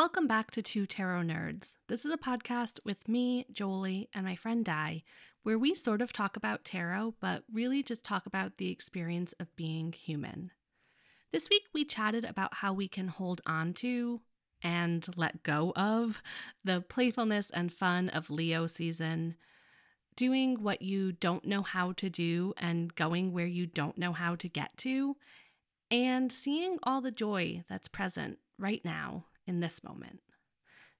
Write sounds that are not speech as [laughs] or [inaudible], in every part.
Welcome back to Two Tarot Nerds. This is a podcast with me, Joeli, and my friend Di, where we sort of talk about tarot, but really just talk about the experience of being human. This week, we chatted about how we can hold on to and let go of the playfulness and fun of Leo season, doing what you don't know how to do and going where you don't know how to get to, and seeing all the joy that's present right now in this moment.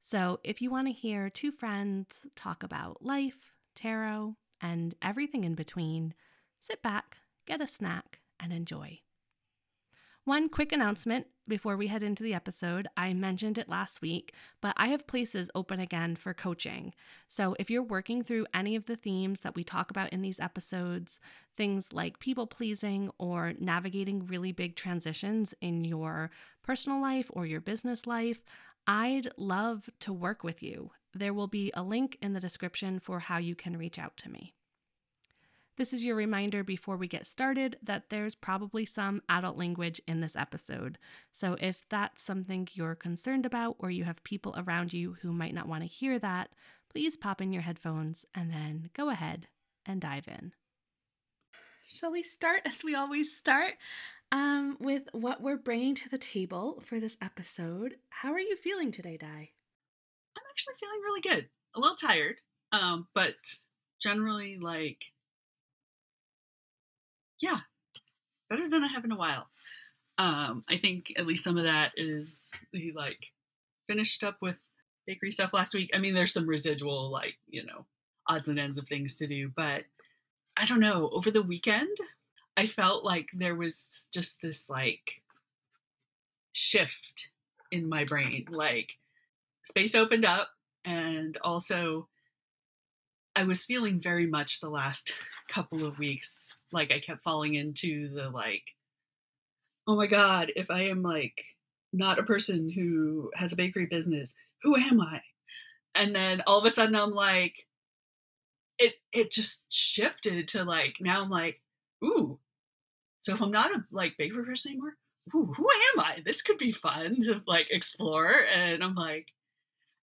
So, if you want to hear two friends talk about life, tarot, and everything in between, sit back, get a snack, and enjoy. One quick announcement before we head into the episode. I mentioned it last week, but I have places open again for coaching. So if you're working through any of the themes that we talk about in these episodes, things like people pleasing or navigating really big transitions in your personal life or your business life, I'd love to work with you. There will be a link in the description for how you can reach out to me. This is your reminder before we get started that there's probably some adult language in this episode. So if that's something you're concerned about or you have people around you who might not want to hear that, please pop in your headphones and then go ahead and dive in. Shall we start as we always start um, with what we're bringing to the table for this episode? How are you feeling today, Di? I'm actually feeling really good. A little tired, um, but generally like yeah, better than I have in a while. Um, I think at least some of that is the like finished up with bakery stuff last week. I mean, there's some residual like you know odds and ends of things to do, but I don't know. Over the weekend, I felt like there was just this like shift in my brain, like space opened up, and also I was feeling very much the last [laughs] couple of weeks like I kept falling into the like, oh my god, if I am like not a person who has a bakery business, who am I? And then all of a sudden I'm like, it it just shifted to like now I'm like, ooh, so if I'm not a like bakery person anymore, ooh, who am I? This could be fun to like explore. And I'm like,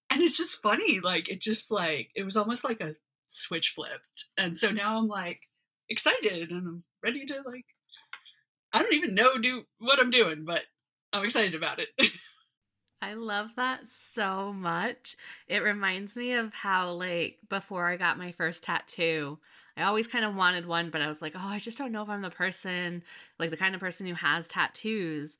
and it's just funny, like it just like it was almost like a switch flipped. And so now I'm like, excited and I'm ready to like I don't even know do what I'm doing, but I'm excited about it. [laughs] I love that so much. It reminds me of how like before I got my first tattoo, I always kind of wanted one, but I was like, "Oh, I just don't know if I'm the person, like the kind of person who has tattoos."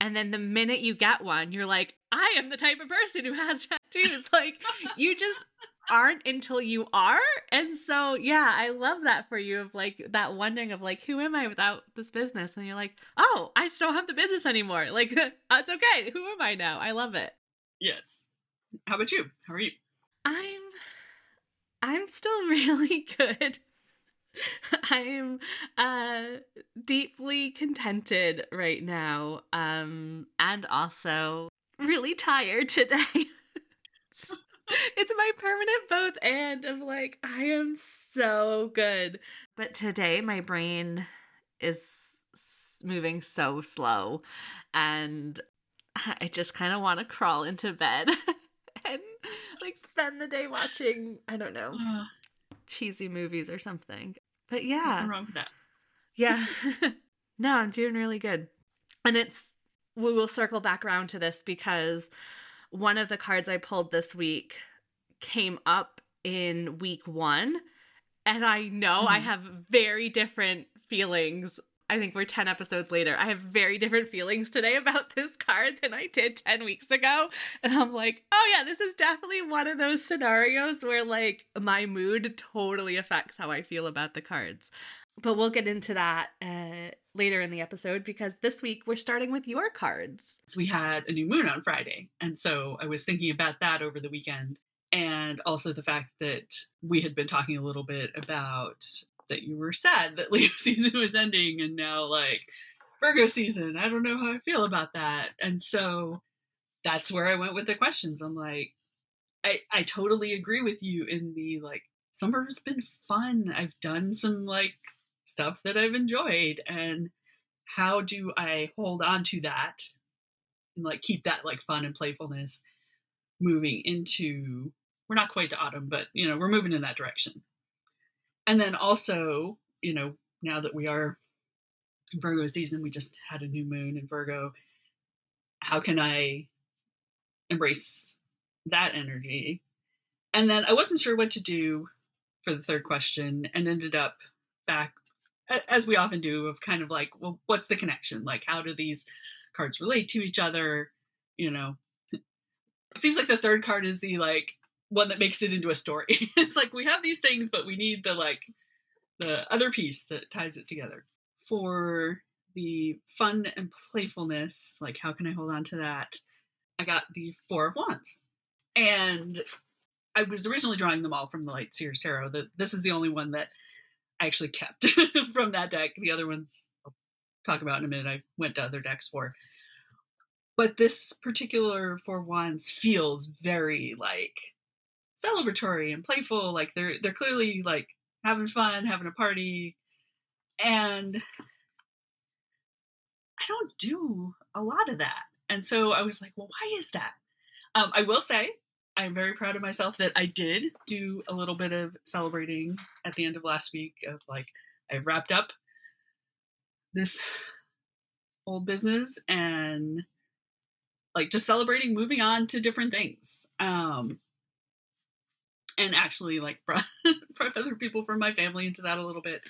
And then the minute you get one, you're like, "I am the type of person who has [laughs] tattoos." like you just aren't until you are. And so, yeah, I love that for you of like that wondering of like, who am I without this business? And you're like, oh, I just don't have the business anymore. Like, [laughs] that's okay. Who am I now? I love it. Yes. How about you? How are you? I'm, I'm still [laughs] really good. [laughs] I'm uh deeply contented right now um and also really tired today it's my permanent both and of like I am so good. But today my brain is moving so slow and I just kind of want to crawl into bed [laughs] and like spend the day watching, I don't know, cheesy movies or something. But yeah. Wrong with that. Yeah. [laughs] no, I'm doing really good. And it's we will circle back around to this because one of the cards I pulled this week came up in week one. And I know mm-hmm. I have very different feelings. I think we're 10 episodes later. I have very different feelings today about [laughs] this card than I did 10 weeks ago. And I'm like, oh, yeah, this is definitely one of those scenarios where, like, my mood totally affects how I feel about the cards. But we'll get into that uh, later in the episode because this week we're starting with your cards. So we had a new moon on Friday. And so I was thinking about that over the weekend. And also the fact that we had been talking a little bit about that you were sad that [laughs] Leo season was ending and now like Virgo season. I don't know how I feel about that. And so that's where I went with the questions. I'm like, I, I totally agree with you in the like summer has been fun. I've done some like stuff that I've enjoyed and how do I hold on to that and like keep that like fun and playfulness moving into we're not quite to autumn, but you know, we're moving in that direction. And then also, you know, now that we are Virgo season, we just had a new moon in Virgo. How can I embrace that energy? And then I wasn't sure what to do for the third question and ended up back as we often do of kind of like well what's the connection? Like how do these cards relate to each other? You know [laughs] it seems like the third card is the like one that makes it into a story. [laughs] It's like we have these things but we need the like the other piece that ties it together. For the fun and playfulness like how can i hold on to that? I got the four of wands. And i was originally drawing them all from the Light Seer's tarot. That this is the only one that actually kept [laughs] from that deck. The other ones I'll talk about in a minute. I went to other decks for. But this particular Four Wands feels very like celebratory and playful. Like they're they're clearly like having fun, having a party. And I don't do a lot of that. And so I was like, well, why is that? Um, I will say I'm very proud of myself that I did do a little bit of celebrating at the end of last week of like I wrapped up this old business and like just celebrating moving on to different things. Um and actually like [laughs] brought, brought other people from my family into that a little bit.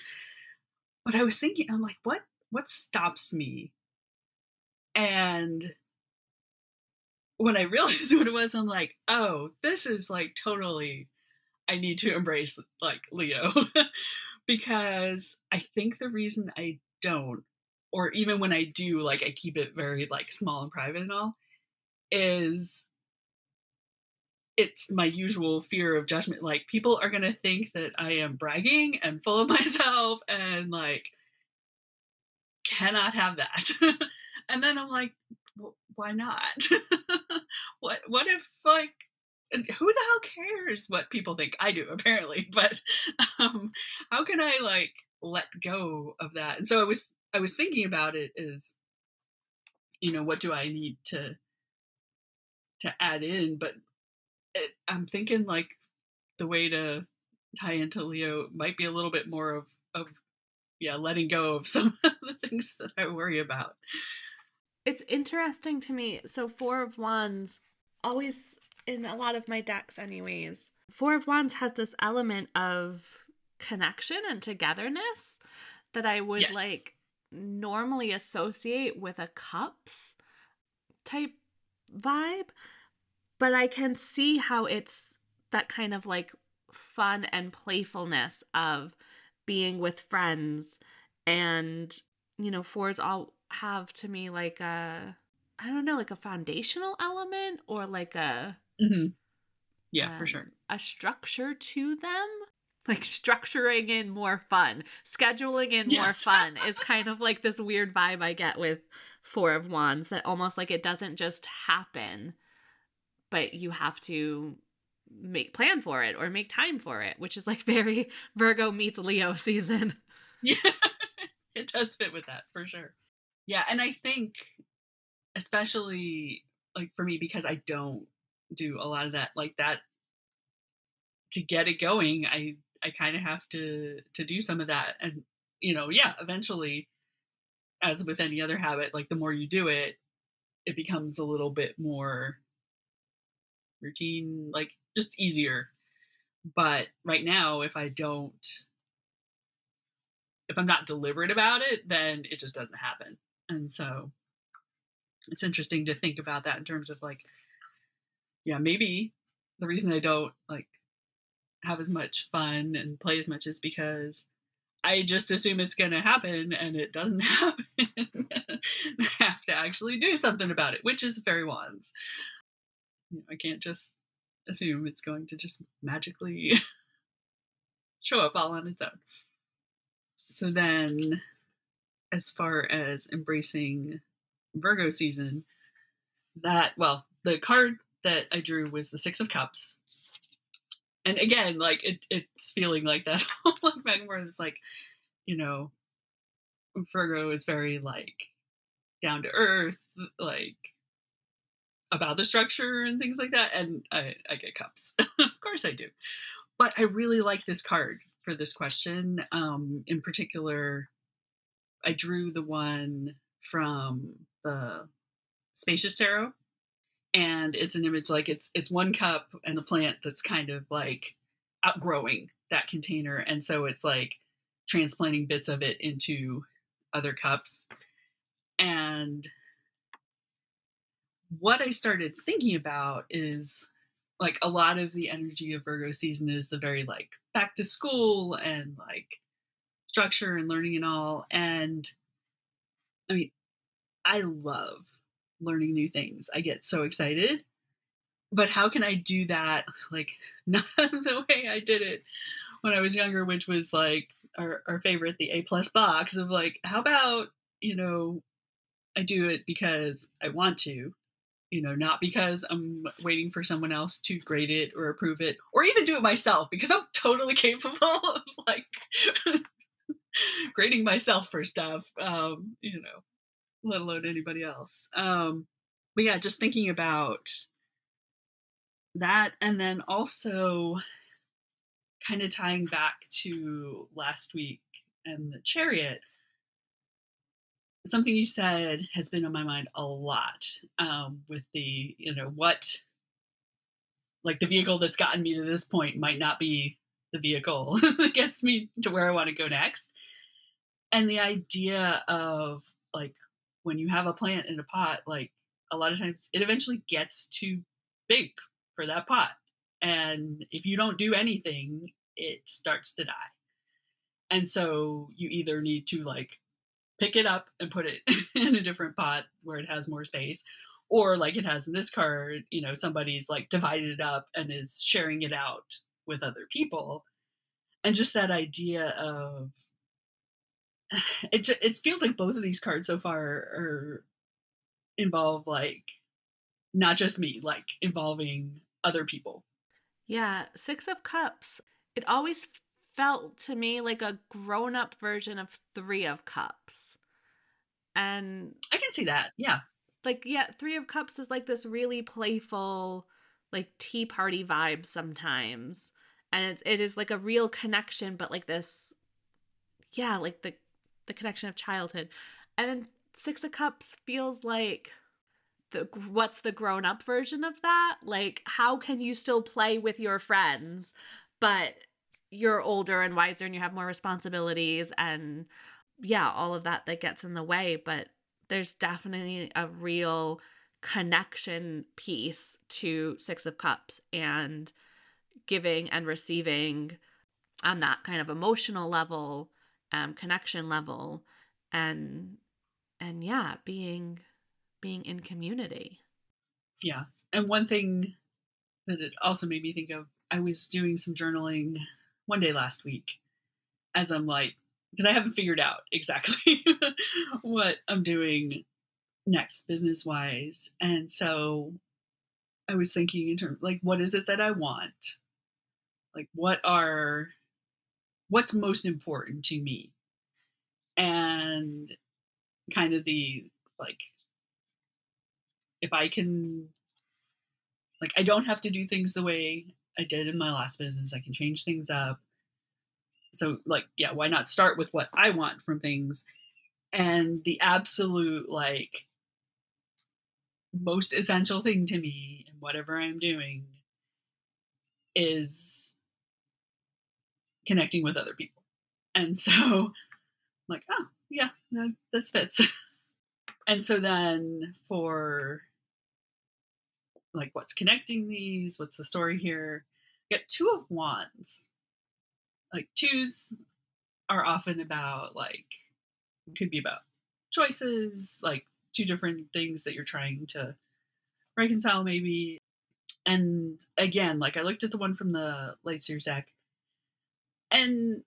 But I was thinking, I'm like, what what stops me? And when I [laughs] realized what it was, I'm like, oh, this is like totally, I need to embrace like Leo [laughs] because I think the reason I don't, or even when I do, like I keep it very like small and private and all, is it's my usual fear of judgment. Like people are gonna think that I am bragging and full of [laughs] myself and like cannot have that. and then I'm like, why not? [laughs] what what if like who the hell cares what people think? I do [laughs] apparently, but um, how can I like let go of that? And so I was I was thinking about it is, you know, what do I need to to add in? But it, I'm thinking like the way to tie into Leo might be a little bit more of of yeah letting go of [laughs] some of the things that I worry about. It's interesting to me. So, Four of Wands, always in a lot of my decks, anyways, Four of Wands has this element of connection and togetherness that I would yes. like normally associate with a cups type vibe. But I can see how it's that kind of like fun and playfulness of being with friends and you know fours all have to me like a I don't know, like a foundational element or like a mm-hmm. yeah, um, for sure, a structure to them. Like [laughs] structuring in more fun, scheduling in yes. more fun is kind of like this weird vibe I get with Four of Wands that almost like it doesn't just happen, but you have to make plan for it or make time for it, which is like [laughs] very Virgo meets Leo season. [laughs] Yeah, it does fit with that for sure. Yeah, and I think especially like for me because I don't do a lot of that like that to get it going, I I kind of have to to do some of that and you know, yeah, eventually as with any other habit, like the more you do it, it becomes a little bit more routine, like just easier. But right now, if I don't, if I'm not deliberate about it, then it just doesn't happen. And so it's interesting to think about that in terms of like, yeah, maybe the reason I don't like have as much fun and play as much is because I just assume it's going to happen and it doesn't [laughs] happen. I have to actually do something about it, which is fairy wands. You know, I can't just assume it's going to just magically [laughs] show up all on its own. So then as far as embracing Virgo season, that, well, the card that I drew was the Six of Cups. And again, like it, it's feeling like that like back where it's like, you know, Virgo is very like down to earth, like about the structure and things like that, and I, I get cups. [laughs] of course I do. But I really like this card for this question. Um, in particular, I drew the one from the Spacious Tarot, and it's an image like it's it's one cup and a plant that's kind of like outgrowing that container, and so it's like transplanting bits of it into other cups. And what I started thinking about is like a lot of the energy of Virgo season is the very like back to school and like structure and learning and all. And I mean, I love learning new things. I get so excited. But how can I do that [laughs] like [laughs] not the way I did it when I was younger, which was like our, our favorite, the A plus box of like, how about, you know, I do it because I want to, you know, not because I'm waiting for someone else to grade it or approve it, or even do it myself because I'm totally [laughs] capable of like [laughs] grading myself for stuff, um, you know, let alone anybody else. Um, but yeah, just thinking about that, and then also kind of tying back to last week and the chariot something you said has been on my mind a lot um, with the you know what like the vehicle that's gotten me to this point might not be the vehicle [laughs] that gets me to where i want to go next and the idea of like when you have a plant in a pot like a lot of times it eventually gets too big for that pot and if you don't do anything it starts to die. And so you either need to like pick it up and put it [laughs] in a different pot where it has more space or like it has in this card you know somebody's like divided it up and is sharing it out with other people. And just that idea of [sighs] it it feels like both of these cards so far are involve like not just me like involving other people yeah six of cups it always felt to me like a grown up version of Three of Cups. And I can see that. Yeah. Like, yeah, Three of Cups is like this really playful, like tea party vibe sometimes. And it's, it is like a real connection, but like this, yeah, like the, the connection of childhood. And then Six of Cups feels like the what's the grown up version of that? Like, how can you still play with your friends, but you're older and wiser and you have more responsibilities and yeah, all of that that gets in the way, but there's definitely a real connection piece to 6 of cups and giving and receiving on that kind of emotional level, um connection level and and yeah, being being in community. Yeah. And one thing that it also made me think of I was doing some journaling one day last week as I'm like, because I haven't figured out exactly [laughs] what I'm doing next business wise. And so I was thinking in terms like, what is it that I want? Like, what are, what's most important to me? And kind of the, like, if I can, like, I don't have to do things the way I did in my last business. I can change things up. So, like, yeah, why not start with what I want from things? And the absolute, like, most essential thing to me and whatever I'm doing is connecting with other people. And so, [laughs] like, oh, yeah, that, this fits. [laughs] and so then for like what's connecting these, what's the story here, I get two of wands. Like twos are often about like could be about choices, like two different things that you're trying to reconcile maybe. And again, like I looked at the one from the Light Seer's deck and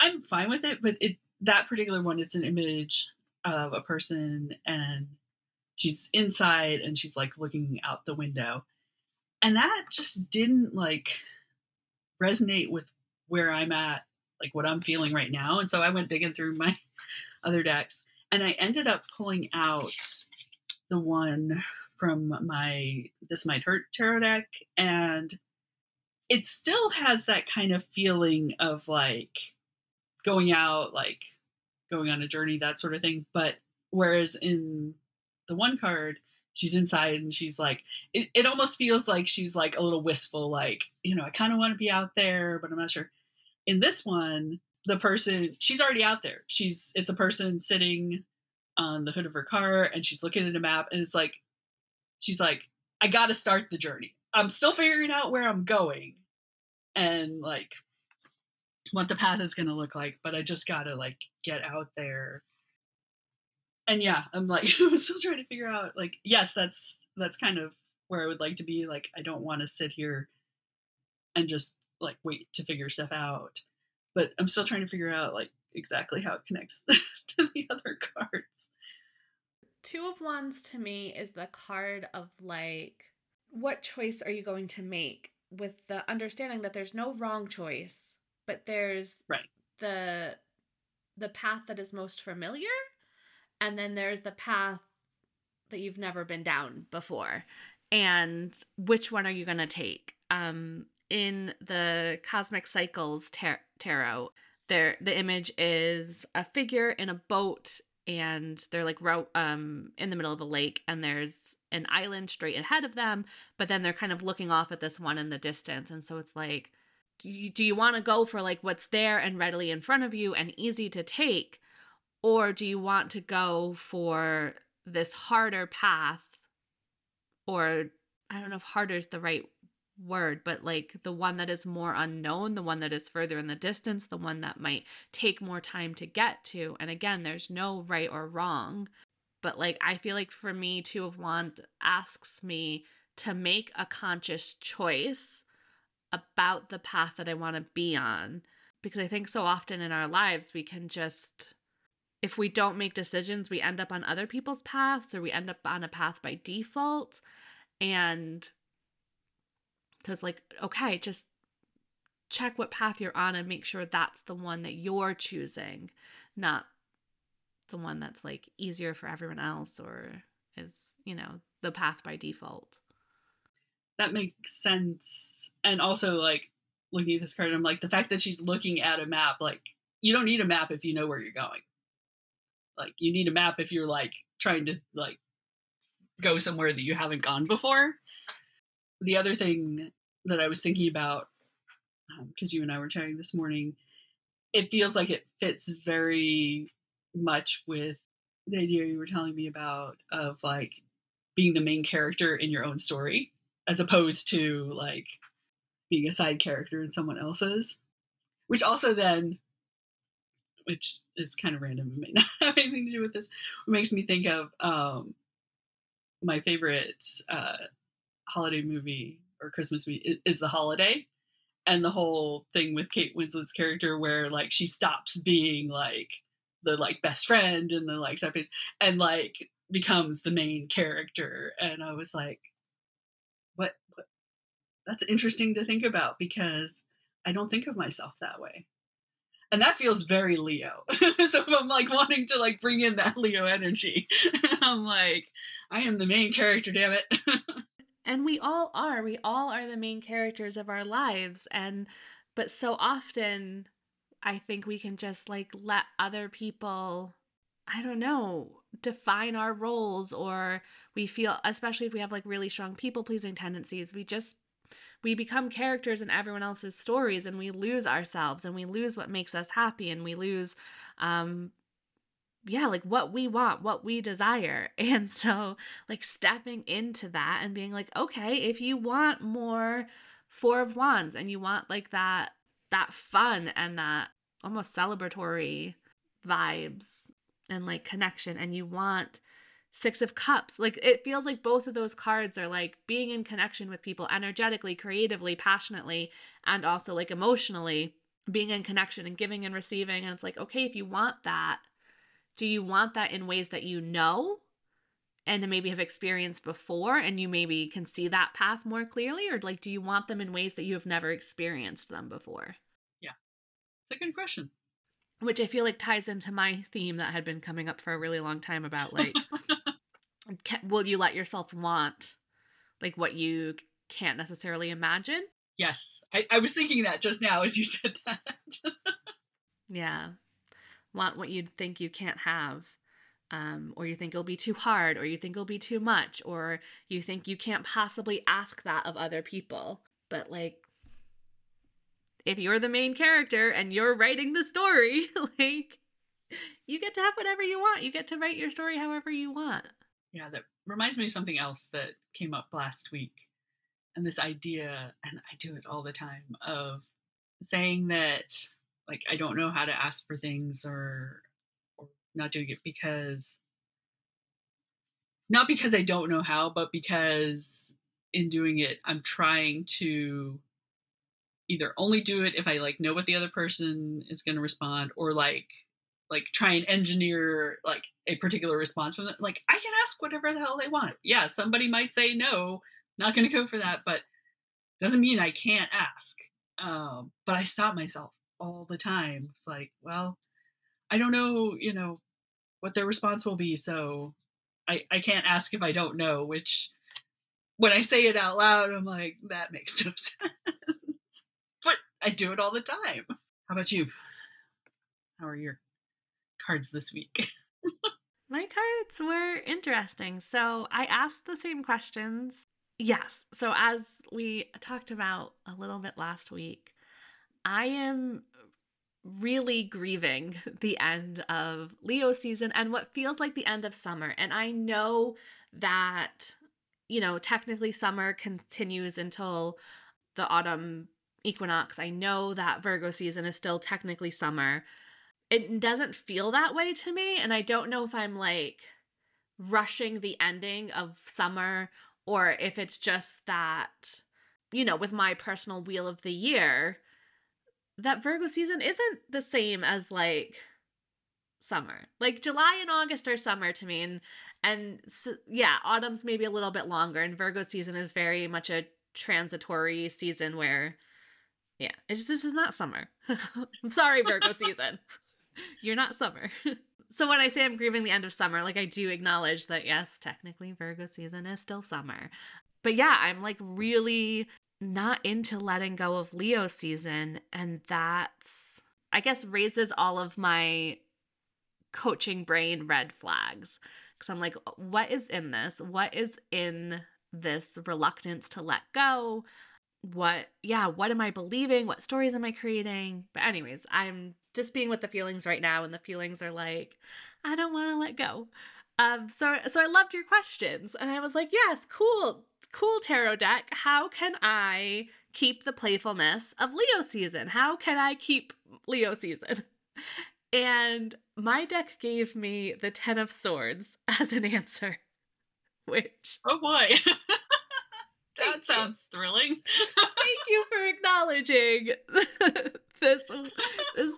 I'm fine with it, but it that particular one it's an image of a person and she's inside and she's like looking out the window and that just didn't like resonate with where I'm at, like what I'm feeling right now. And so I went digging through my [laughs] other decks and I ended up pulling out the one from my This Might Hurt tarot deck, and it still has that kind of feeling of like going out, like going on a journey, that sort of thing. But whereas in the one card, she's inside and she's like, it, it almost feels like she's like a little wistful, like, you know, I kind of want to be out there, but I'm not sure. In this one, the person, she's already out there. She's, it's a person sitting on the hood of her car and she's looking at a map and it's like, she's like, I got to start the journey. I'm still figuring out where I'm going and like what the path is going to look like, but I just got to like get out there. And yeah, I'm like [laughs] I'm still trying to figure out like yes, that's that's kind of where I would like to be. Like I don't want to sit here and just like wait to figure stuff out. But I'm still trying to figure out like exactly how it connects [laughs] to the other cards. Two of Wands to me is the card of like, what choice are you going to make with the understanding that there's no wrong choice, but there's right. the the path that is most familiar, and then there's the path that you've never been down before. And which one are you going to take? Um, in the Cosmic Cycles tar- tarot, there the image is a figure in a boat and they're like um in the middle of a lake and there's an island straight ahead of them but then they're kind of looking off at this one in the distance and so it's like do you, do you want to go for like what's there and readily in front of you and easy to take or do you want to go for this harder path or i don't know if harder is the right word, but like the one that is more unknown, the one that is further in the distance, the one that might take more time to get to. And again, there's no right or wrong. But like, I feel like for me, Two of Wands asks me to make a conscious choice about the path that I want to be on. Because I think so often in our lives, we can just, if we don't make decisions, we end up on other people's paths or we end up on a path by default. And because like okay just check what path you're on and make sure that's the one that you're choosing not the one that's like easier for everyone else or is you know the path by default. That makes sense. And also like looking at this card i'm like the fact that she's looking at a map like you don't need a map if you know where you're going. Like you need a map if you're like trying to like go somewhere that you haven't gone before the other thing that I was thinking about, because um, you and I were chatting this morning, it feels like it fits very much with the idea you were telling me about of like being the main character in your own story, as opposed to like being a side character in someone else's. Which also then, which is kind of random, it may [laughs] not have anything to do with this, makes me think of um, my favorite uh, holiday movie or Christmas movie is the holiday and the whole thing with Kate Winslet's character where like she stops being like the like best friend and the like and like becomes the main character and I was like what, what that's interesting to think about because I don't think of myself that way and that feels very Leo. [laughs] so if I'm like wanting to like bring in that Leo energy, [laughs] I'm like, I am the main character, damn it. [laughs] And we all are. We all are the main characters of our lives. And, but so often, I think we can just like let other people, I don't know, define our roles, or we feel, especially if we have like really strong people pleasing tendencies, we just we become characters in everyone else's stories and we lose ourselves and we lose what makes us happy and we lose um yeah, like what we want, what we desire. [laughs] And so, like, stepping into that and being like, okay, if you want more Four of Wands and you want like that, that fun and that almost celebratory vibes and like connection, and you want Six of Cups, like, it feels like both of those cards are like being in connection with people energetically, creatively, passionately, and also like emotionally being in connection and giving and receiving. And it's like, okay, if you want that, do you want that in ways that you know and maybe have experienced before and you maybe can see that path more clearly or like do you want them in ways that you have never experienced them before yeah it's a good question which i feel like ties into my theme that had been coming up for a really long time about like [laughs] Can, will you let yourself want like what you can't necessarily imagine? Yes. I, I was thinking that just now as you said that. [laughs] yeah. Want what you think you can't have. Um, or you think it'll be too hard, or you think it'll be too much, or you think you can't possibly ask that of other people. But like, if you're the main character and you're writing the story, [laughs] like, you get to have whatever you want. You get to write your story however you want. Yeah, that reminds me of something else that came up last week. And this idea, and I do it all the time, of saying that, like, I don't know how to ask for things or not doing it because not because I don't know how, but because in doing it, I'm trying to either only do it if I like know what the other person is going to respond, or like like try and engineer like a particular response from them. Like I can ask whatever the hell they want. Yeah, somebody might say no, not going to go for that, but doesn't mean I can't ask. Um, but I stop myself all the time. It's like, well, I don't know, you know, what their response will be. So I, I can't ask if I don't know, which when I say it out loud, I'm like, that makes [laughs] no sense. but I do it all the time. How about you? How are your cards this week? [laughs] My cards were interesting. So I asked the same questions. Yes. So as we talked about a little bit last week, I am really grieving [laughs] the end of Leo season and what feels like the end of summer. And I know that, you know, technically summer continues until the autumn equinox. I know that Virgo season is still technically summer. It doesn't feel that way to me. And I don't know if I'm like rushing the ending of summer or if it's just that, you know, with my personal wheel of the year that Virgo season isn't the same as like summer. Like July and August are summer to me and and so, yeah, autumn's maybe a little bit longer and Virgo season is very much a transitory season where yeah, it's just this is not summer. [laughs] I'm sorry Virgo season. [laughs] You're not summer. [laughs] so when I say I'm grieving the end of summer, like I do acknowledge that yes, technically Virgo season is still summer. But yeah, I'm like really not into letting go of Leo season. And that's, I guess, raises all of my coaching brain red flags. Because I'm like, what is in this? What is in this reluctance to let go? What, yeah, what am I believing? What stories am I creating? But, anyways, I'm just being with the feelings right now. And the feelings are like, I don't want to let go. Um, so so I loved your questions, and I was like, yes, cool cool tarot deck. How can I keep the playfulness of Leo season? How can I keep Leo season? And my deck gave me the 10 of swords [laughs] as an answer, which. Oh boy. [laughs] that sounds thrilling. Thank you for [laughs] acknowledging this. This.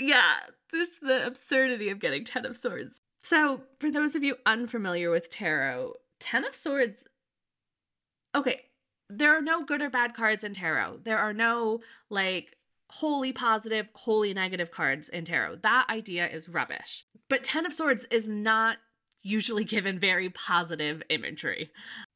Yeah, this the absurdity of getting 10 of swords. So, for those of you unfamiliar with tarot, 10 of swords okay, there are no good or bad cards in tarot. There are no like wholly positive, wholly negative cards in tarot. That idea is rubbish. But 10 of Swords is not usually [laughs] given very positive imagery.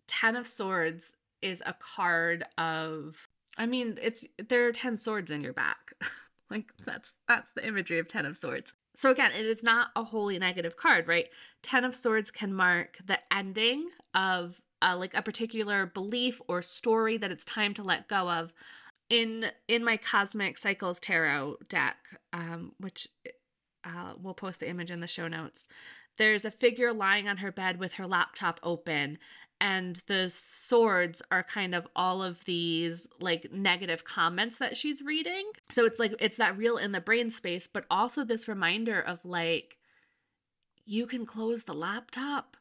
10 of Swords is a card of I mean, it's there are 10 swords in your back. [laughs] like that's that's the imagery of 10 of Swords. So again, it is not a wholly negative card, right? 10 of Swords can mark the ending of uh, like a particular belief or story that it's time to let go of in in my cosmic cycles tarot deck um, which uh, we'll post the image in the show notes. There's a figure lying on her bed with her laptop open and the swords are kind of all of these like negative comments that she's reading. So it's like it's that real in the brain space but also this reminder of like you can close the laptop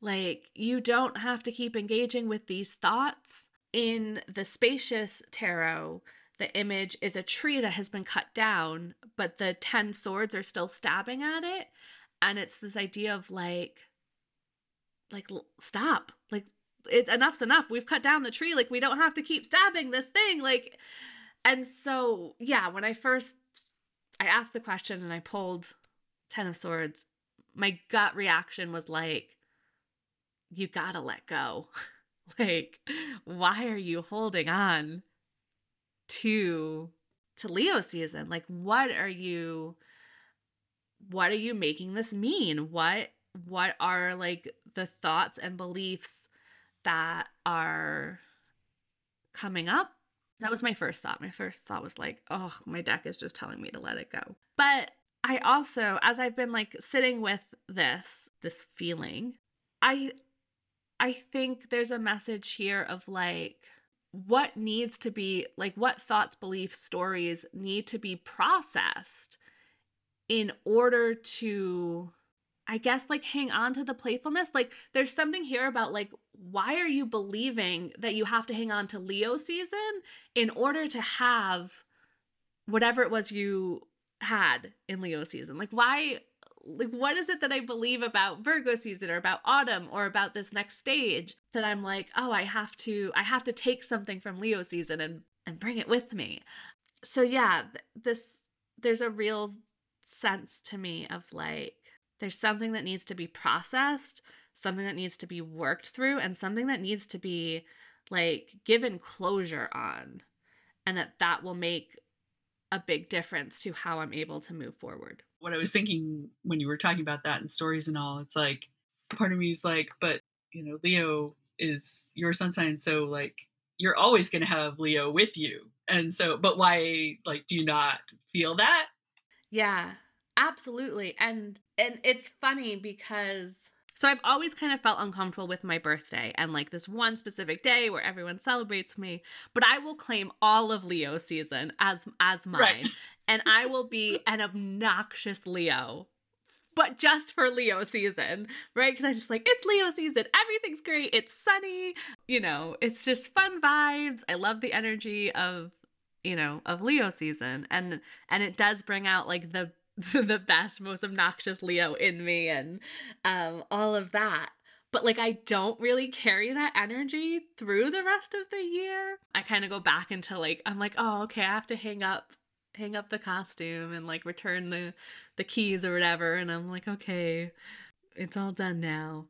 like, you don't have to keep engaging with these thoughts. In the spacious tarot, the image is a tree that has been cut down, but the 10 swords are still stabbing at it. And it's this idea of like, like, stop. Like, it, enough's enough. We've cut down the tree. Like, we don't have to keep stabbing this thing. Like, and so, yeah, when I first I asked the question and I pulled 10 of swords, my gut reaction was like, you gotta let go. [laughs] like, why are you holding on to to Leo season? Like, what are you what are you making this mean? What what are like the thoughts and beliefs that are coming up? That was my first thought. My first thought was like, oh, my deck is just telling me to let it go. But I also, as I've been like sitting with this, this feeling, I I think there's a message here of like what needs to be like what thoughts, beliefs, stories need to be processed in order to I guess like hang on to the playfulness. Like there's something here about like why are you believing that you have to hang on to Leo season in order to have whatever it was you had in Leo season? Like why like what is it that I believe about Virgo season or about autumn or about this next stage that I'm like, "Oh, I have to I have to take something from Leo season and and bring it with me." So yeah, this there's a real sense to me of like there's something that needs to be processed, something that needs to be worked through, and something that needs to be like given closure on. And that that will make a big difference to how I'm able to move forward. What I was thinking when you were talking about that and stories and all, it's like part of me is like, but you know, Leo is your sun sign, so like you're always going to have Leo with you. And so, but why, like, do you not feel that? Yeah, absolutely. And and it's funny because so I've always kind of felt uncomfortable with my birthday and like this one specific day where everyone celebrates me, but I will claim all of Leo season as as mine. Right. and I will be an obnoxious Leo but just for Leo season, right? Because I'm just like, it's Leo season. Everything's great. It's sunny. You know, it's just fun vibes. I love the energy of, you know, of Leo season. And and it does bring out like the [laughs] the best, most obnoxious Leo in me and um, all of that. But like, I don't really carry that energy through the rest of the year. I kind of go back into like, I'm like, oh, okay, I have to hang up hang up the costume and like return the the keys or whatever and I'm like okay it's all done now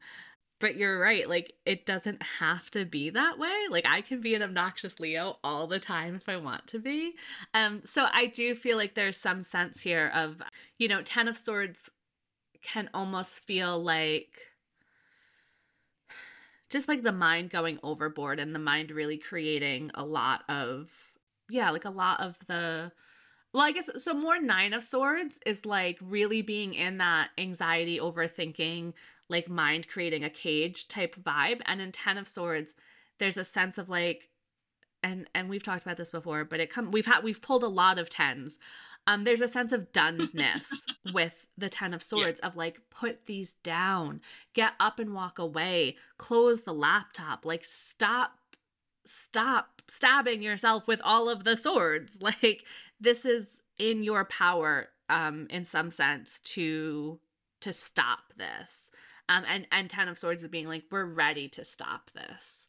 but you're right like it doesn't have to be that way like i can be an obnoxious leo all the time if i want to be um so i do feel like there's some sense here of you know 10 of swords can almost feel like just like the mind going overboard and the mind really creating a lot of yeah like a lot of the well, I guess so. More Nine of Swords is like really being in that anxiety, overthinking, like mind creating a cage type vibe. And in Ten of Swords, there's a sense of like, and and we've talked about this before, but it come we've had we've pulled a lot of tens. Um, there's a sense of doneness [laughs] with the Ten of Swords yeah. of like, put these down, get up and walk away, close the laptop, like stop stop stabbing yourself with all of the swords. [laughs] Like this is in your power um in some sense to to stop this. Um and and 10 of swords is being like we're ready to stop this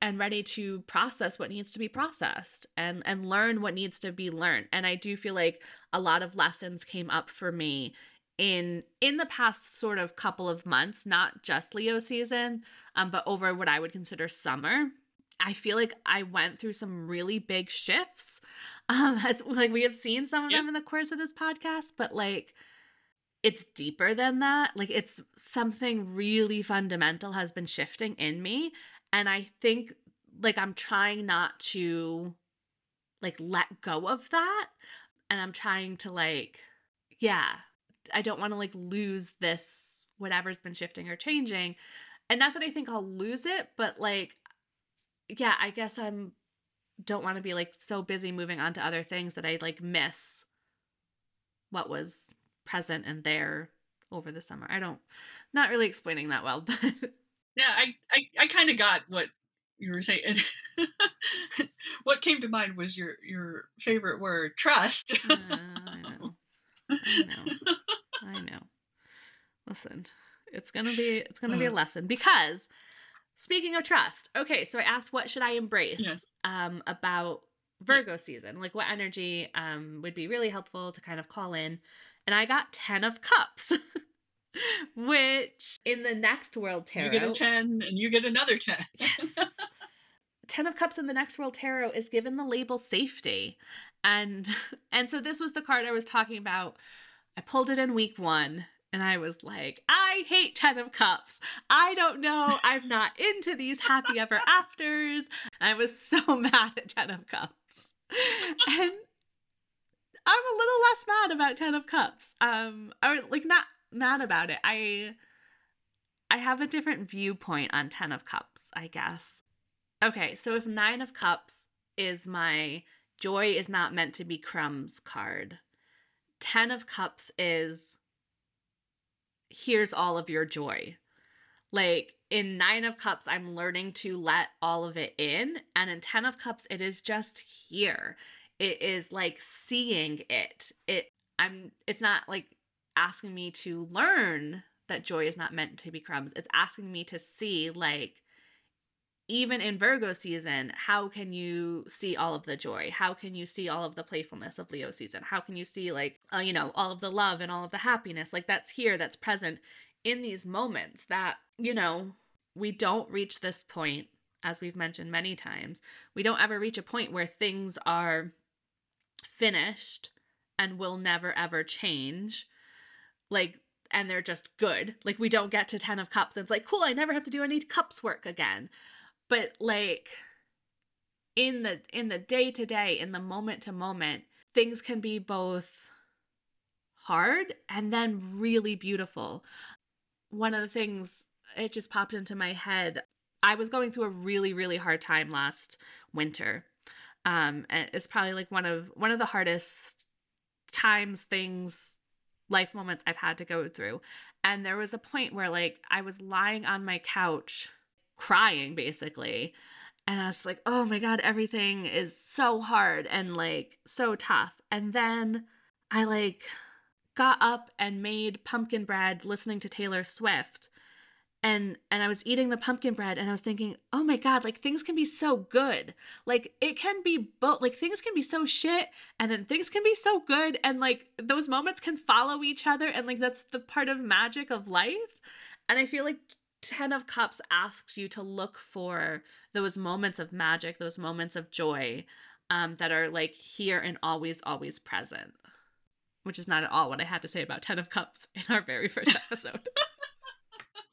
and ready to process what needs to be processed and and learn what needs to be learned. And I do feel like a lot of lessons came up for me in in the past sort of couple of months, not just Leo season, um, but over what I would consider summer. I feel like I went through some really big shifts. [laughs] Um, as like we have seen some of yep. them in the course of this podcast, but like it's deeper than that. Like it's something really fundamental has been shifting in me. And I think like I'm trying not to like let go of that. And I'm trying to like, yeah, I don't want to like lose this whatever's been shifting or changing. And not that I think I'll lose it, but like yeah, I guess I'm don't want to be like so busy moving on to other things that I like miss what was present and there over the summer. I don't not really explaining that well, [laughs] but yeah, I I, I kind of got what you were saying. [laughs] what came to mind was your your favorite word, trust. uh, I know. I know. I know. Listen, it's gonna be it's gonna be a lesson because Speaking of trust, okay, so I asked what should I embrace yes. um, about Virgo yes. season? Like what energy um, would be really helpful to kind of call in? And I got 10 of cups. [laughs] which in the next world tarot You get a 10 and you get another 10. [laughs] Yes. Ten of Cups in the next world tarot is given the label safety. And [laughs] and so this was the card I was talking about. I pulled it in week 1 and I was like, I hate Ten of Cups. I don't know. I'm not into these happy ever afters. I was so mad at Ten of Cups. And I'm a little less mad about Ten of Cups. Um, I like not mad about it. I I have a different viewpoint on Ten of Cups, I guess. Okay, so if Nine of Cups is my joy is not meant to be crumbs card, Ten of Cups is here's all of your joy. Like in Nine of Cups, I'm learning to let all of it in. And in Ten of Cups, it is just here. It is like seeing it. It I'm it's not like asking me to learn that joy is not meant to be crumbs. It's asking me to see like even in Virgo season, how can you see all of the joy? How can you see all of the playfulness of Leo season? How can you see, like, uh, you know, all of the love and all of the happiness? Like, that's here, that's present in these moments that, you know, we don't reach this point, as we've mentioned many times. We don't ever reach a point where things are finished and will never ever change. Like, and they're just good. Like, we don't get to 10 of cups and it's like, cool, I never have to do any cups work again but like in the in the day to day in the moment to moment things can be both hard and then really beautiful one of the things it just popped into my head i was going through a really really hard time last winter um it's probably like one of one of the hardest times things life moments i've had to go through and there was a point where like i was lying on my couch crying basically. And I was like, oh my God, everything is so hard and like so tough. And then I like got up and made pumpkin bread listening to Taylor Swift. And and I was eating the pumpkin bread and I was thinking, "Oh my god, like things can be so good. Like it can be both like things can be so shit and then things can be so good and like those moments can follow each other and like that's the part of magic of life." And I feel like Ten of Cups asks you to look for those moments of magic, those moments of joy um, that are like here and always, always present. Which is not at all what I had to say about Ten of Cups in our very first [laughs] episode.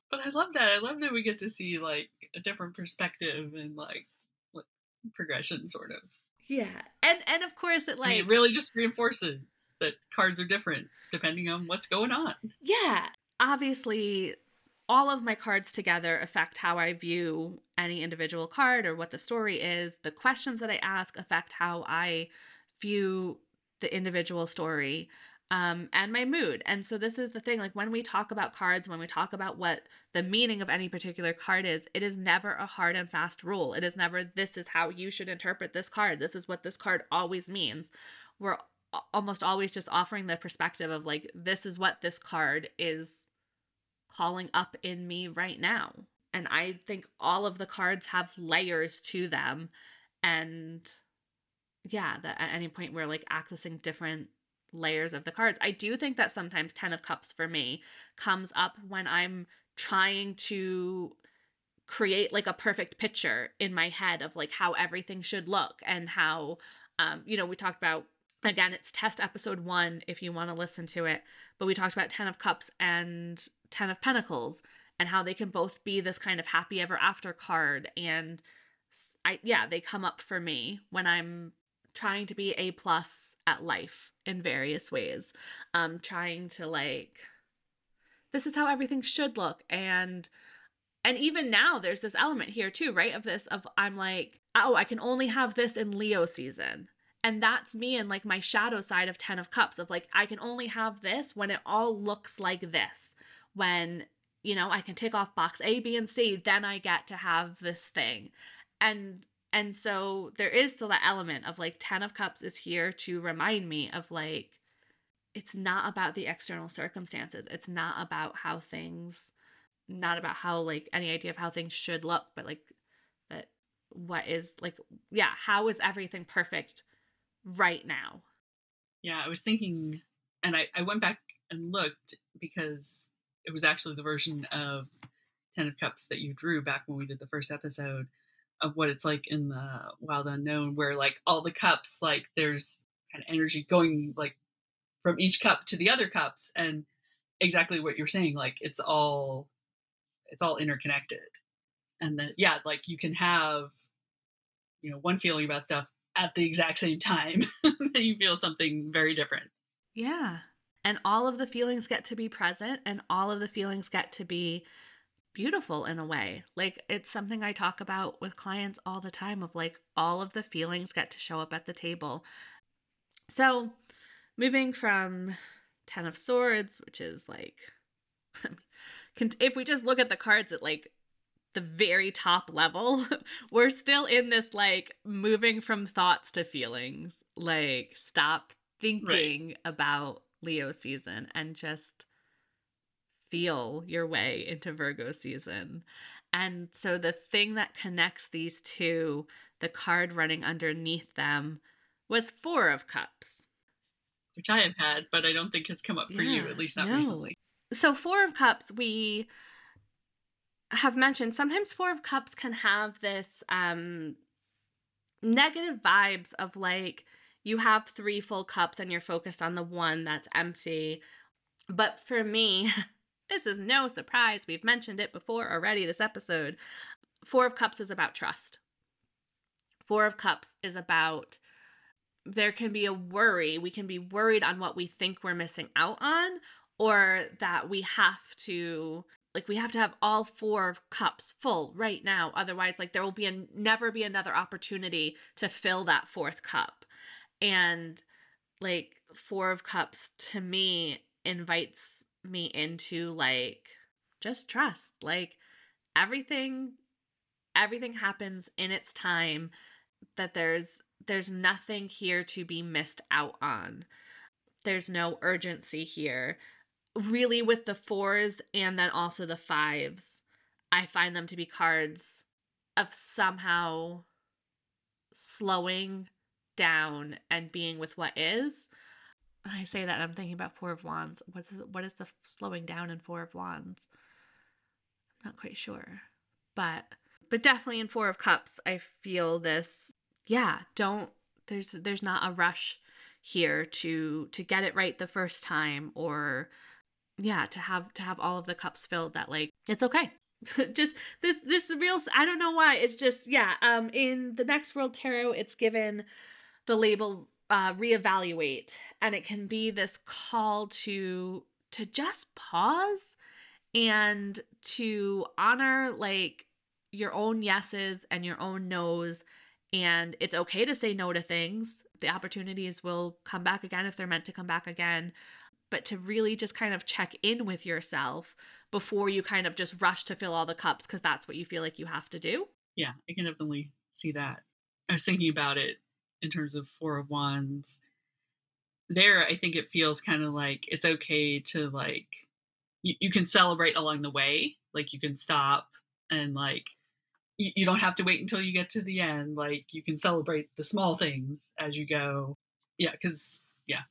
But I love that. I love that we get to see like a different perspective and like, like progression, sort of. Yeah, and and of course it like I mean, it really just reinforces that cards are different depending on what's going on. Yeah, obviously all of my cards together affect how I view any individual card or what the story is. The questions that I ask affect how I view the individual story um, and my mood. And so, this is the thing like, when we talk about cards, when we talk about what the meaning of any particular card is, it is never a hard and fast rule. It is never, this is how you should interpret this card. This is what this card always means. We're almost always just offering the perspective of, like, this is what this card is calling up in me right now. And I think all of the cards have layers to them. And yeah, that at any point we're like accessing different layers of the cards. I do think that sometimes 10 of cups for me comes up when I'm trying to create like a perfect picture in my head of like how everything should look and how um you know we talked about again it's test episode 1 if you want to listen to it but we talked about 10 of cups and Ten of Pentacles and how they can both be this kind of happy ever after card. And I, yeah, they come up for me when I'm trying to be a plus at life in various ways. Um, trying to like, this is how everything should look. And, and even now there's this element here too, right? Of this, of I'm like, oh, I can only have this in Leo season and that's me and like my shadow side of 10 of cups of like i can only have this when it all looks like this when you know i can tick off box a b and c then i get to have this thing and and so there is still that element of like 10 of cups is here to remind me of like it's not about the external circumstances. It's not about how things not about how like any idea of how things should look but like that what is like yeah how is everything perfect right now? Yeah i was thinking and i i went back and looked because it was actually the version of Ten of Cups that you drew back when we did the first episode of what it's like in the Wild Unknown, where like all the cups, like there's kind of energy going like from each cup to the other cups, and exactly what you're saying, like it's all it's all interconnected, and then yeah, like you can have you know one feeling about stuff at the exact same time [laughs] that you feel something very different. Yeah. And all of the feelings get to be present and all of the feelings get to be beautiful in a way. Like it's something I talk about with clients all the time of like all of the feelings get to show up at the table. So, moving from 10 of swords, which is like [laughs] if we just look at the cards at like the very top level, [laughs] we're still in this like moving from thoughts to feelings. Like stop thinking right. about Leo season and just feel your way into Virgo season. And so the thing that connects these two, the card running underneath them, was Four of Cups. Which I have had, but I don't think has come up for yeah, you, at least not no. recently. So, Four of Cups, we have mentioned sometimes Four of Cups can have this um, negative vibes of like you have three full cups and you're focused on the one that's empty. But for me, [laughs] this is no surprise. We've mentioned it before already this episode. Four of Cups is about trust. Four of Cups is about there can be a worry. We can be worried on what we think we're missing out on, or that we have to like we have to have all four cups full right now otherwise like there will be a never be another opportunity to fill that fourth cup and like four of cups to me invites me into like just trust. Like everything everything happens in its time that there's there's nothing here to be missed out on. There's no urgency here. Really with the fours and then also the fives i find them to be cards of somehow slowing down and being with what is I say that I'm thinking about Four of Wands. What's what is the slowing down in Four of Wands? I'm not quite sure, but but definitely in Four of Cups, I feel this. Yeah, don't there's there's not a rush here to to get it right the first time or yeah to have to have all of the cups filled that like it's okay [laughs] just this this real i don't know why it's just yeah um in the next world tarot it's given the label uh, reevaluate and it can be this call to to just pause and to honor like your own yeses and your own nos and it's okay to say no to things. The opportunities will come back again if they're meant to come back again but to really just kind of check in with yourself before you kind of just rush to fill all the cups because that's what you feel like you have to do. Yeah i can definitely see that. I was thinking about it in terms of Four of Wands. There, I think it feels kind of like it's okay to like you, you can celebrate along the way. Like you can stop and like you, you don't have to wait until you get to the end. Like you can celebrate the small things as you go. Yeah, because yeah,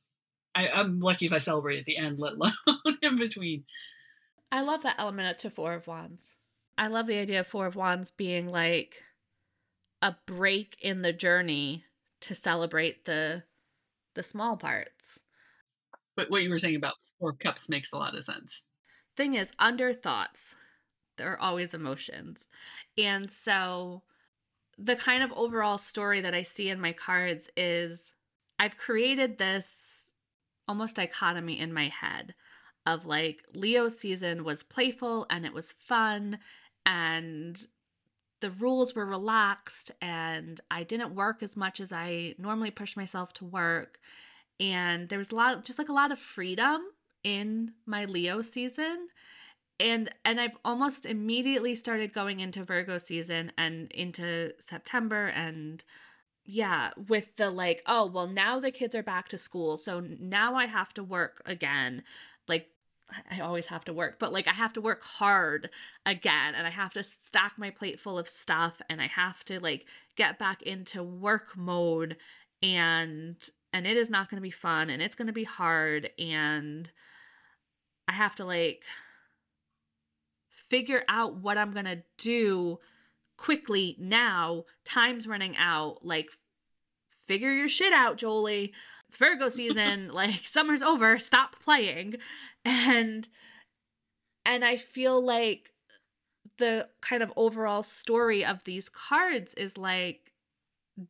I, I'm lucky if I celebrate at the end, let [laughs] alone in between. I love that element to Four of Wands. I love the idea of Four of Wands being like a break in the journey to celebrate the the small parts. But what you were saying about four cups makes a lot of sense. Thing is, under thoughts, there are always emotions. And so the kind of overall story that I see in my cards is I've created this almost dichotomy in my head of like Leo season was playful and it was fun and the rules were relaxed and I didn't work as much as I normally push myself to work. And there was a lot, just like a lot of freedom in my Leo season. And and I've almost immediately started going into Virgo season and into September and yeah, with the like, oh, well, now the kids are back to school. So now I have to work again. Like I always have to work, but like I have to work hard again and I have to stack my plate full of stuff and I have to like get back into work mode and and it is not going to be fun and it's going to be hard and I have to like figure out what I'm going to do quickly now. Time's running out. Like, figure your shit out, Joeli. It's Virgo season. [laughs] like, summer's over. Stop playing. And, and I feel like the kind of overall story of these cards is like,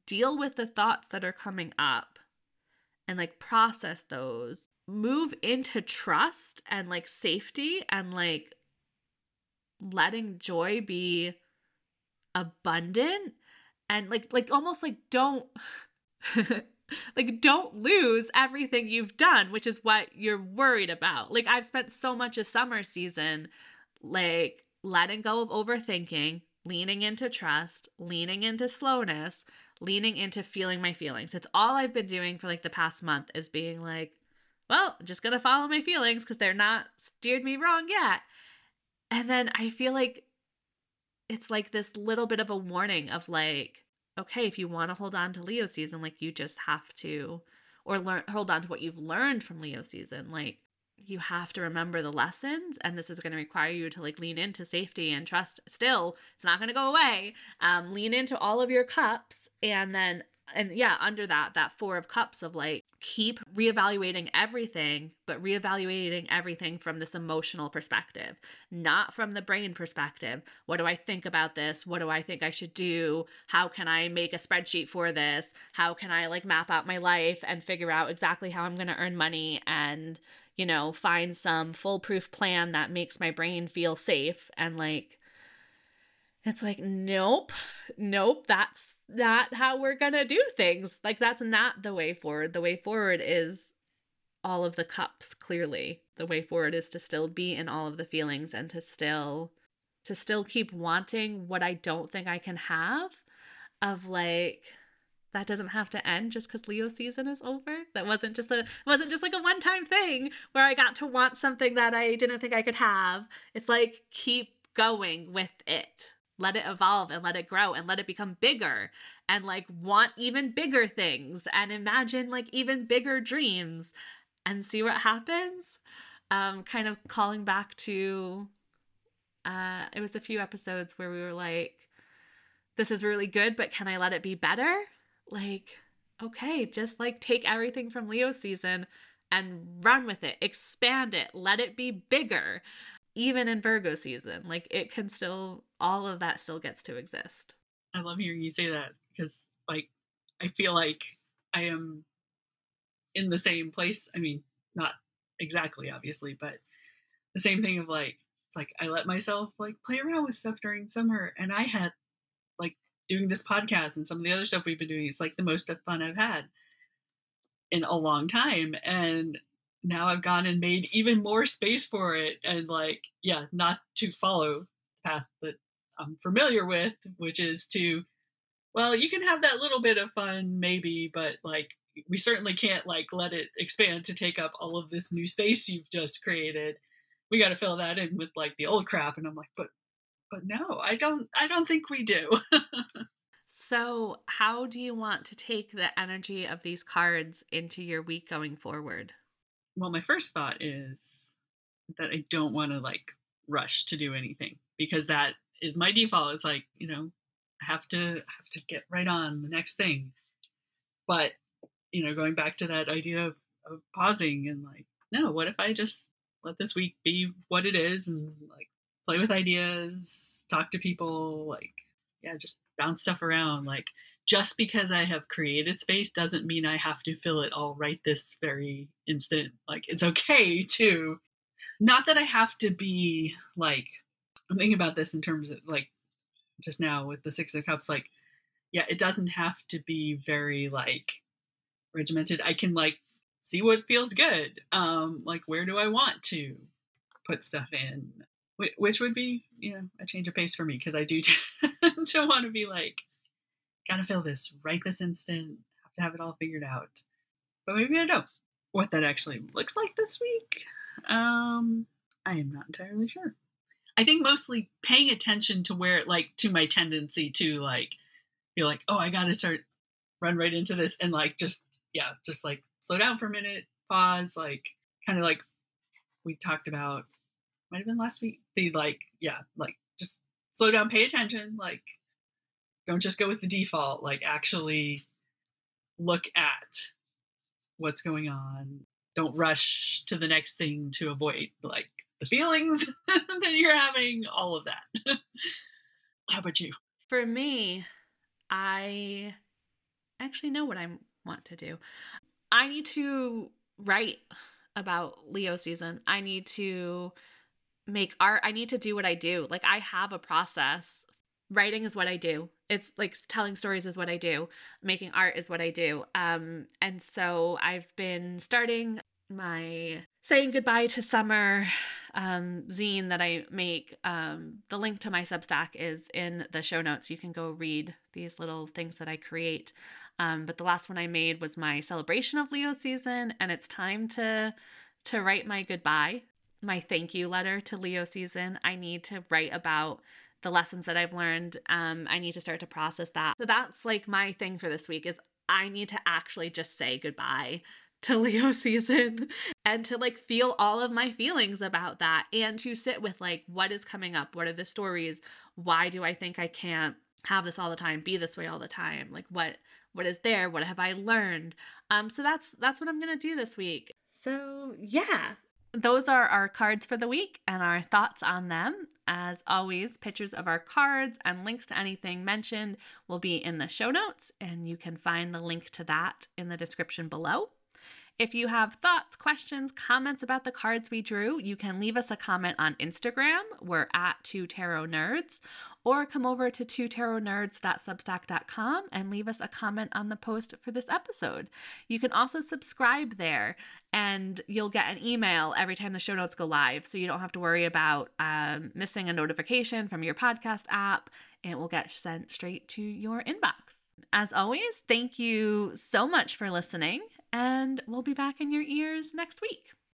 deal with the thoughts that are coming up and like process those. Move into trust and like safety and like letting joy be abundant and like like almost like don't [laughs] like don't lose everything you've done which is what you're worried about like i've spent so much of summer season like letting go of overthinking leaning into trust leaning into slowness leaning into feeling my feelings it's all i've been doing for like the past month is being like well, I'm just gonna follow my feelings because they're not steered me wrong yet. And then I feel like it's like this little bit of a warning of like, okay, if you want to hold on to Leo season, like you just have to, or learn hold on to what you've learned from Leo season. Like you have to remember the lessons, and this is going to require you to like lean into safety and trust. Still, it's not going to go away. Um, lean into all of your cups, and then and yeah, under that, that four of cups of like keep reevaluating everything, but reevaluating everything from this emotional perspective, not from the brain perspective. What do I think about this? What do I think I should do? How can I make a spreadsheet for this? How can I like map out my life and figure out exactly how I'm going to earn money and, you know, find some foolproof plan that makes my brain feel safe and like it's like, nope, nope, that's not how we're gonna do things. Like, that's not the way forward. The way forward is all of the cups, clearly. The way forward is to still be in all of the feelings and to still to still keep wanting what I don't think I can have of like that doesn't have to end just because Leo season is over. That wasn't just a wasn't just like a one time thing where I got to want something that I didn't think I could have. It's like keep going with it let it evolve and let it grow and let it become bigger and like want even bigger things and imagine like even bigger dreams and see what happens um kind of calling back to uh it was a few episodes where we were like this is really good but can i let it be better like okay just like take everything from leo season and run with it expand it let it be bigger even in Virgo season. Like it can still, all of that still gets to exist. I love hearing you say that because, like, I feel like I am in the same place. I mean, not exactly, obviously, but the same thing of like, it's like I let myself like play around with stuff during summer, and I had like doing this podcast and some of the other stuff we've been doing. It's like the most fun I've had in a long time, and now I've gone and made even more space for it and like yeah, not to follow path that I'm familiar with, which is to well, you can have that little bit of fun maybe, but like we certainly can't like let it expand to take up all of this new space you've just created. We got to fill that in with like the old crap and I'm like, but but no, I don't I don't think we do. [laughs] so, how do you want to take the energy of these cards into your week going forward? well, my first thought is that I don't want to like rush to do anything because that is my default. It's like, you know, I have to have to get right on the next thing. But, you know, going back to that idea of, of pausing and like, no, what if I just let this week be what it is and like play with ideas, talk to people, like, yeah, just bounce stuff around. Like, just because I have created space doesn't mean I have to fill it all right this very instant. Like it's okay to not that I have to be like I'm thinking about this in terms of like just now with the six of cups like yeah it doesn't have to be very like regimented i can like see what feels good um like where do i want to put stuff in which would be you know a change of pace for me because i do [laughs] tend to want to be like gotta fill this right this instant, have to have it all figured out. But maybe I don't. What that actually looks like this week, um, I am not entirely sure. I think mostly paying attention to where, like, to my tendency to like be like, oh, I gotta start run right into this, and like just yeah, just like slow down for a minute, pause, like kind of like we talked about might have been last week. The like, yeah, like just slow down, pay attention. Like, don't just go with the default. Like, actually look at what's going on. Don't rush to the next thing to avoid like the feelings [laughs] that you're having, all of that. [laughs] How about you? For me, I actually know what I want to do. I need to write about Leo season. I need to make art. I need to do what I do. Like I have a process. Writing is what I do. It's like telling stories is what I do. Making art is what I do. Um and so I've been starting my saying goodbye to summer um, zine that I make. Um, the link to my Substack is in the show notes. You can go read these little things that I create. Um, but the last one I made was my celebration of Leo season, and it's time to to write my goodbye, my thank you letter to Leo season. I need to write about the lessons that I've learned. Um, I need to start to process that. So that's like my thing for this week is I need to actually just say goodbye to Leo [laughs] season and to like feel all of my feelings about that and to sit with like what is coming up, what are the stories, why do I think I can't have this all the time, be this way all the time? Like what what is there? What have I learned? Um so that's that's what I'm going to do this week. So, yeah. Those are our cards for the week and our thoughts on them. As always, pictures of our cards and links to anything mentioned will be in the show notes, and you can find the link to that in the description below. If you have thoughts, questions, comments about the cards we drew, you can leave us a comment on Instagram. We're at Two Tarot Nerds, or come over to twotarotnerds.substack.com and leave us a comment on the post for this episode. You can also subscribe there, and you'll get an email every time the show notes go live, so you don't have to worry about um, missing a notification from your podcast app. It will get sent straight to your inbox. As always, thank you so much for listening and we'll be back in your ears next week.